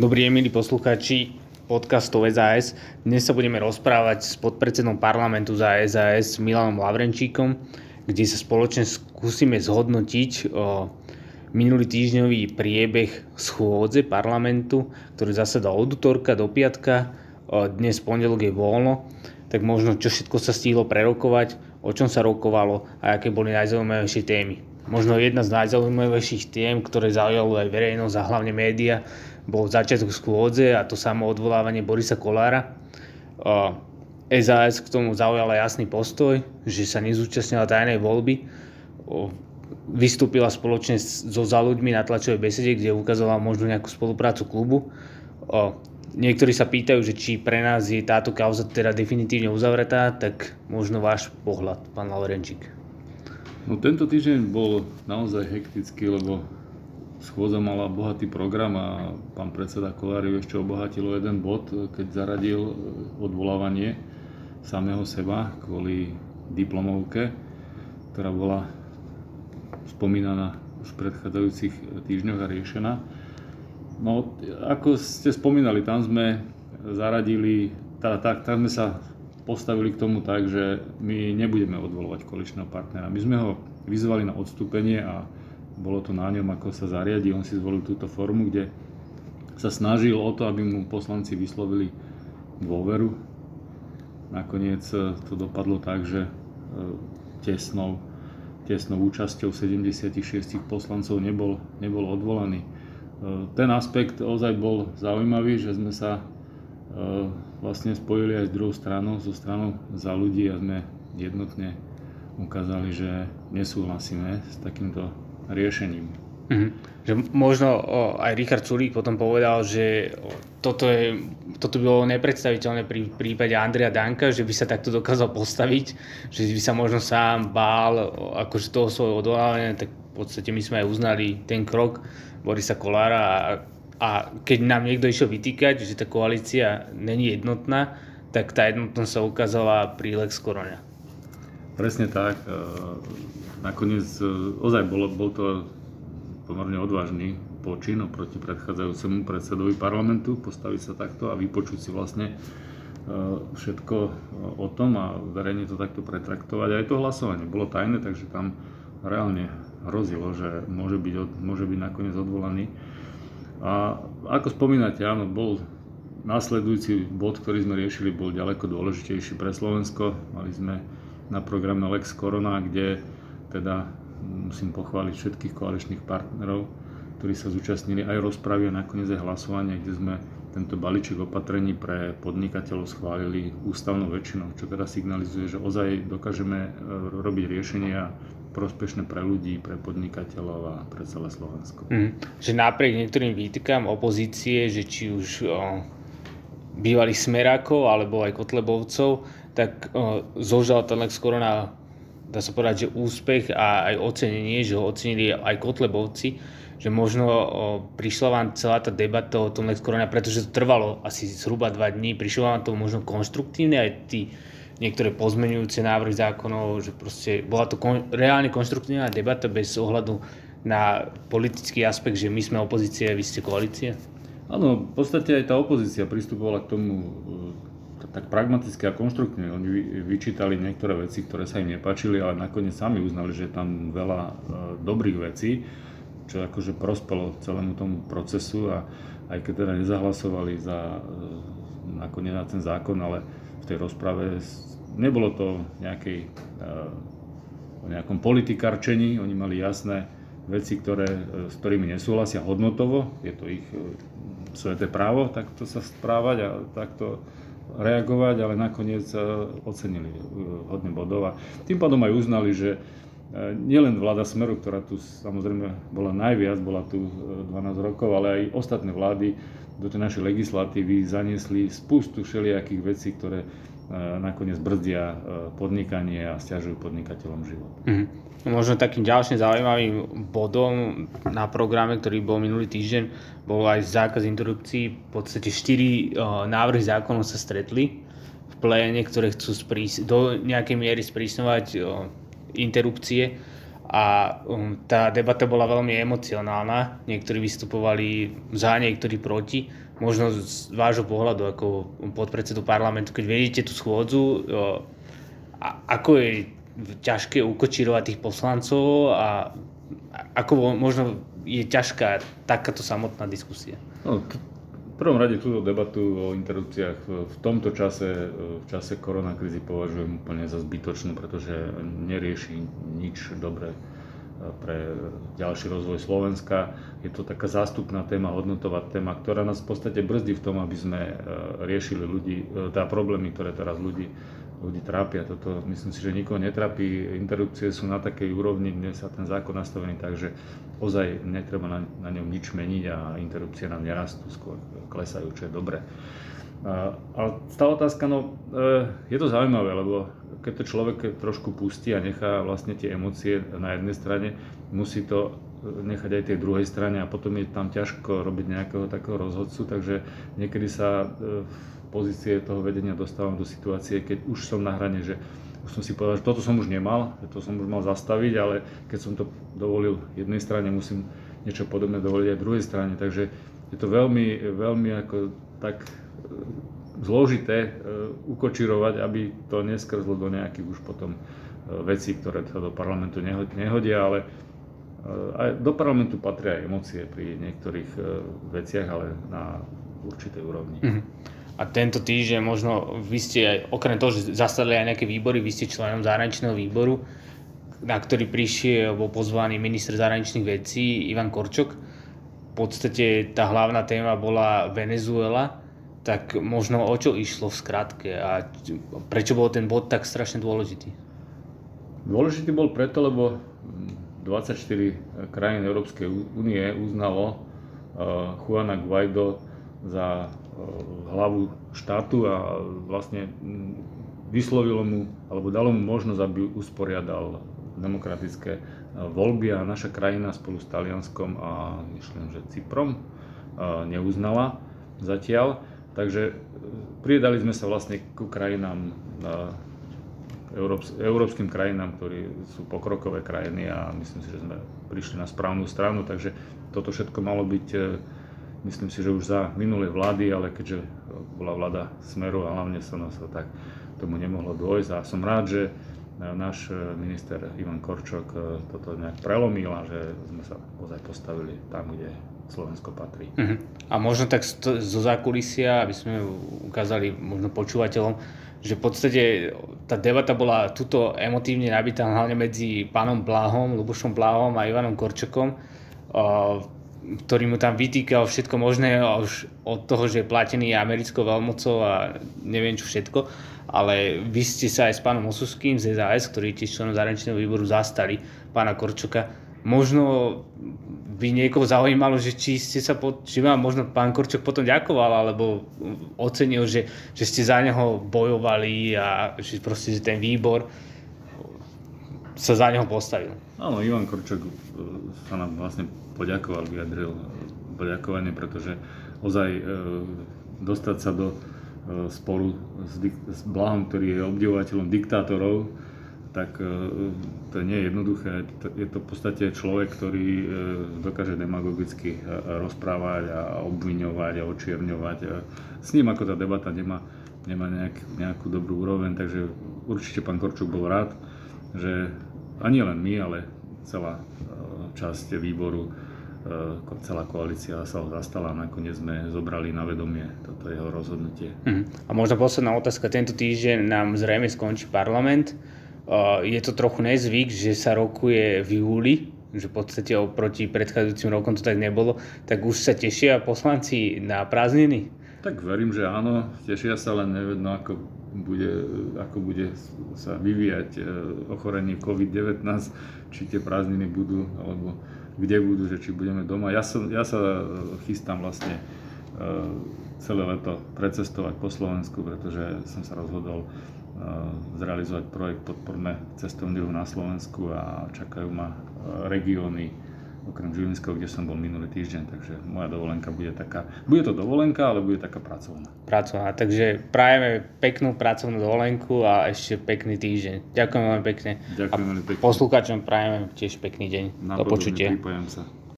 Dobrý deň, milí poslucháči podcastov SAS. Dnes sa budeme rozprávať s podpredsedom parlamentu za SAS Milanom Lavrenčíkom, kde sa spoločne skúsime zhodnotiť minulý týždňový priebeh schôdze parlamentu, ktorý zasadal od útorka do piatka, dnes pondelok je voľno, tak možno čo všetko sa stihlo prerokovať, o čom sa rokovalo a aké boli najzaujímavejšie témy. Možno jedna z najzaujímavejších tém, ktoré zaujalo aj verejnosť a hlavne média, bol začiatok schôdze a to samo odvolávanie Borisa Kolára. SAS k tomu zaujala jasný postoj, že sa nezúčastnila tajnej voľby. Vystúpila spoločne so za ľuďmi na tlačovej besede, kde ukazovala možno nejakú spoluprácu klubu. Niektorí sa pýtajú, že či pre nás je táto kauza teda definitívne uzavretá, tak možno váš pohľad, pán Laurenčík. No tento týždeň bol naozaj hektický, lebo schôdza mala bohatý program a pán predseda Koláriv ešte obohatil o jeden bod, keď zaradil e, odvolávanie samého seba kvôli diplomovke, ktorá bola spomínaná už v predchádzajúcich týždňoch a riešená. No, ako ste spomínali, tam sme zaradili, tá, tá, tam sme sa postavili k tomu tak, že my nebudeme odvolovať koaličného partnera. My sme ho vyzvali na odstúpenie a bolo to na ňom, ako sa zariadi. On si zvolil túto formu, kde sa snažil o to, aby mu poslanci vyslovili dôveru. Nakoniec e, to dopadlo tak, že e, tesnou, tesnou účasťou 76 poslancov nebol, nebol odvolaný. E, ten aspekt ozaj bol zaujímavý, že sme sa vlastne spojili aj s druhou stranou, so stranou za ľudí a sme jednotne ukázali, že nesúhlasíme s takýmto riešením. Mm-hmm. Že možno o, aj Richard Sulík potom povedal, že toto, je, toto by bolo nepredstaviteľné pri prípade Andrea Danka, že by sa takto dokázal postaviť, že by sa možno sám bál akože toho svojho odvolávania, tak v podstate my sme aj uznali ten krok Borisa Kolára a, a keď nám niekto išiel vytýkať, že tá koalícia není jednotná, tak tá jednotnosť sa ukázala pri Lex Korona. Presne tak nakoniec e, ozaj bol, bol to pomerne odvážny počin oproti predchádzajúcemu predsedovi parlamentu, postaviť sa takto a vypočuť si vlastne e, všetko o tom a verejne to takto pretraktovať. Aj to hlasovanie bolo tajné, takže tam reálne hrozilo, že môže byť, môže byť nakoniec odvolaný. A ako spomínate, áno, bol následujúci bod, ktorý sme riešili, bol ďaleko dôležitejší pre Slovensko. Mali sme na programe Lex Corona, kde teda musím pochváliť všetkých koaličných partnerov, ktorí sa zúčastnili aj rozpravy a nakoniec aj hlasovania, kde sme tento balíček opatrení pre podnikateľov schválili ústavnou väčšinou, čo teda signalizuje, že ozaj dokážeme e, robiť riešenia prospešné pre ľudí, pre podnikateľov a pre celé Slovensko. Mm. Že napriek niektorým výtkam opozície, že či už o, bývalých smerákov alebo aj kotlebovcov, tak o, zožal ten Lex Korona dá sa povedať, že úspech a aj ocenenie, že ho ocenili aj Kotlebovci, že možno o, prišla vám celá tá debata o tom Lex Corona, pretože to trvalo asi zhruba dva dní, prišlo vám to možno konštruktívne, aj tí niektoré pozmenujúce návrhy zákonov, že proste bola to kon, reálne konštruktívna debata bez ohľadu na politický aspekt, že my sme opozícia a vy ste koalícia? Áno, v podstate aj tá opozícia pristupovala k tomu tak pragmaticky a konštruktívne. Oni vyčítali niektoré veci, ktoré sa im nepáčili, ale nakoniec sami uznali, že je tam veľa e, dobrých vecí, čo akože prospelo celému tomu procesu a aj keď teda nezahlasovali za e, nakoniec na ten zákon, ale tej rozprave. Nebolo to nejakej, e, o nejakom politikarčení, oni mali jasné veci, ktoré, s ktorými nesúhlasia hodnotovo, je to ich sveté právo takto sa správať a takto reagovať, ale nakoniec ocenili hodne bodov. A tým pádom aj uznali, že nielen vláda Smeru, ktorá tu samozrejme bola najviac, bola tu 12 rokov, ale aj ostatné vlády do tej našej legislatívy zaniesli spustu všelijakých vecí, ktoré nakoniec brzdia podnikanie a stiažujú podnikateľom život. Mm-hmm. Možno takým ďalším zaujímavým bodom na programe, ktorý bol minulý týždeň, bol aj zákaz interrupcií. V podstate štyri návrhy zákonov sa stretli v pléne, ktoré chcú sprís- do nejakej miery sprísňovať interrupcie a um, tá debata bola veľmi emocionálna. Niektorí vystupovali za, niektorí proti. Možno z vášho pohľadu ako podpredsedu parlamentu, keď vedíte tú schôdzu, ako je ťažké ukočírovať tých poslancov a ako možno je ťažká takáto samotná diskusia? No, prvom rade túto debatu o interrupciách v tomto čase, v čase koronakrízy považujem úplne za zbytočnú, pretože nerieši nič dobré pre ďalší rozvoj Slovenska. Je to taká zástupná téma, hodnotová téma, ktorá nás v podstate brzdí v tom, aby sme e, riešili ľudí, e, tá problémy, ktoré teraz ľudí, ľudí trápia. Toto myslím si, že nikoho netrápi. Interrupcie sú na takej úrovni, dnes sa ten zákon nastavený tak, že ozaj netreba na, na ňom nič meniť a interrupcie nám nerastú, skôr klesajú, čo je dobré. Ale tá otázka, no e, je to zaujímavé, lebo keď to človek trošku pustí a nechá vlastne tie emócie na jednej strane, musí to nechať aj tej druhej strane a potom je tam ťažko robiť nejakého takého rozhodcu, takže niekedy sa e, pozície toho vedenia dostávam do situácie, keď už som na hrane, že už som si povedal, že toto som už nemal, že to som už mal zastaviť, ale keď som to dovolil jednej strane, musím niečo podobné dovoliť aj druhej strane, takže je to veľmi, veľmi ako tak zložité e, ukočirovať, aby to neskrzlo do nejakých už potom e, vecí, ktoré sa do parlamentu nehodia, ale e, aj do parlamentu patria aj emócie pri niektorých veciach, ale na určitej úrovni. Mm-hmm. A tento týždeň možno vy ste okrem toho, že zasadli aj nejaké výbory, vy ste členom zahraničného výboru, na ktorý prišiel, bol pozvaný minister zahraničných vecí Ivan Korčok. V podstate tá hlavná téma bola Venezuela tak možno o čo išlo v skratke a prečo bol ten bod tak strašne dôležitý? Dôležitý bol preto, lebo 24 krajín Európskej únie uznalo uh, Juana Guaido za hlavu štátu a vlastne vyslovilo mu, alebo dalo mu možnosť, aby usporiadal demokratické uh, voľby a naša krajina spolu s Talianskom a myslím, že Cyprom neuznala zatiaľ. Takže e, priedali sme sa vlastne ku krajinám, európskym krajinám, ktorí sú pokrokové krajiny a myslím si, že sme prišli na správnu stranu, takže toto všetko malo byť, myslím si, že už za minulé vlády, ale keďže bola vláda Smeru a hlavne sa nás tak tomu nemohlo dôjsť a som rád, že náš e, minister Ivan Korčok toto nejak prelomil a že sme sa ozaj postavili tam, kde Slovensko patrí. Uh-huh. A možno tak zo zákulisia, aby sme ukázali možno počúvateľom, že v podstate tá debata bola tuto emotívne nabitá hlavne medzi pánom Bláhom, Lubošom Bláhom a Ivanom Korčokom, ktorý mu tam vytýkal všetko možné už od toho, že je platený americkou veľmocou a neviem čo všetko, ale vy ste sa aj s pánom Osuským z SAS, ktorý tiež členom zahraničného výboru zastali pána Korčoka. Možno by niekoho zaujímalo, že či ste sa, po, či vám možno pán Korčok potom ďakoval, alebo ocenil, že, že ste za neho bojovali a že proste, že ten výbor sa za neho postavil. Áno, Ivan Korčok e, sa nám vlastne poďakoval, vyjadril poďakovanie, pretože ozaj e, dostať sa do e, sporu s, dik- s Blahom, ktorý je obdivovateľom diktátorov, tak e, to nie je jednoduché. Je to v podstate človek, ktorý e, dokáže demagogicky e, rozprávať a obviňovať a očierňovať. S ním ako tá debata nemá, nemá nejak, nejakú dobrú úroveň, takže určite pán Korčuk bol rád, že ani len my, ale celá časť výboru, celá koalícia sa ho zastala a nakoniec sme zobrali na vedomie toto jeho rozhodnutie. Uh-huh. A možno posledná otázka. Tento týždeň nám zrejme skončí parlament je to trochu nezvyk, že sa rokuje v júli, že v podstate oproti predchádzajúcim rokom to tak nebolo, tak už sa tešia poslanci na prázdniny? Tak verím, že áno, tešia sa, len nevedno, ako bude, ako bude sa vyvíjať e, ochorenie COVID-19, či tie prázdniny budú, alebo kde budú, že či budeme doma. Ja, som, ja sa chystám vlastne e, celé leto precestovať po Slovensku, pretože som sa rozhodol zrealizovať projekt Podporné cestovný ruch na Slovensku a čakajú ma regióny okrem Žilinského, kde som bol minulý týždeň, takže moja dovolenka bude taká, bude to dovolenka, ale bude taká pracovná. Pracovná, takže prajeme peknú pracovnú dovolenku a ešte pekný týždeň. Ďakujem veľmi pekne. Ďakujem veľmi pekne. Poslucháčom prajeme tiež pekný deň. Na Do počutia. Sa.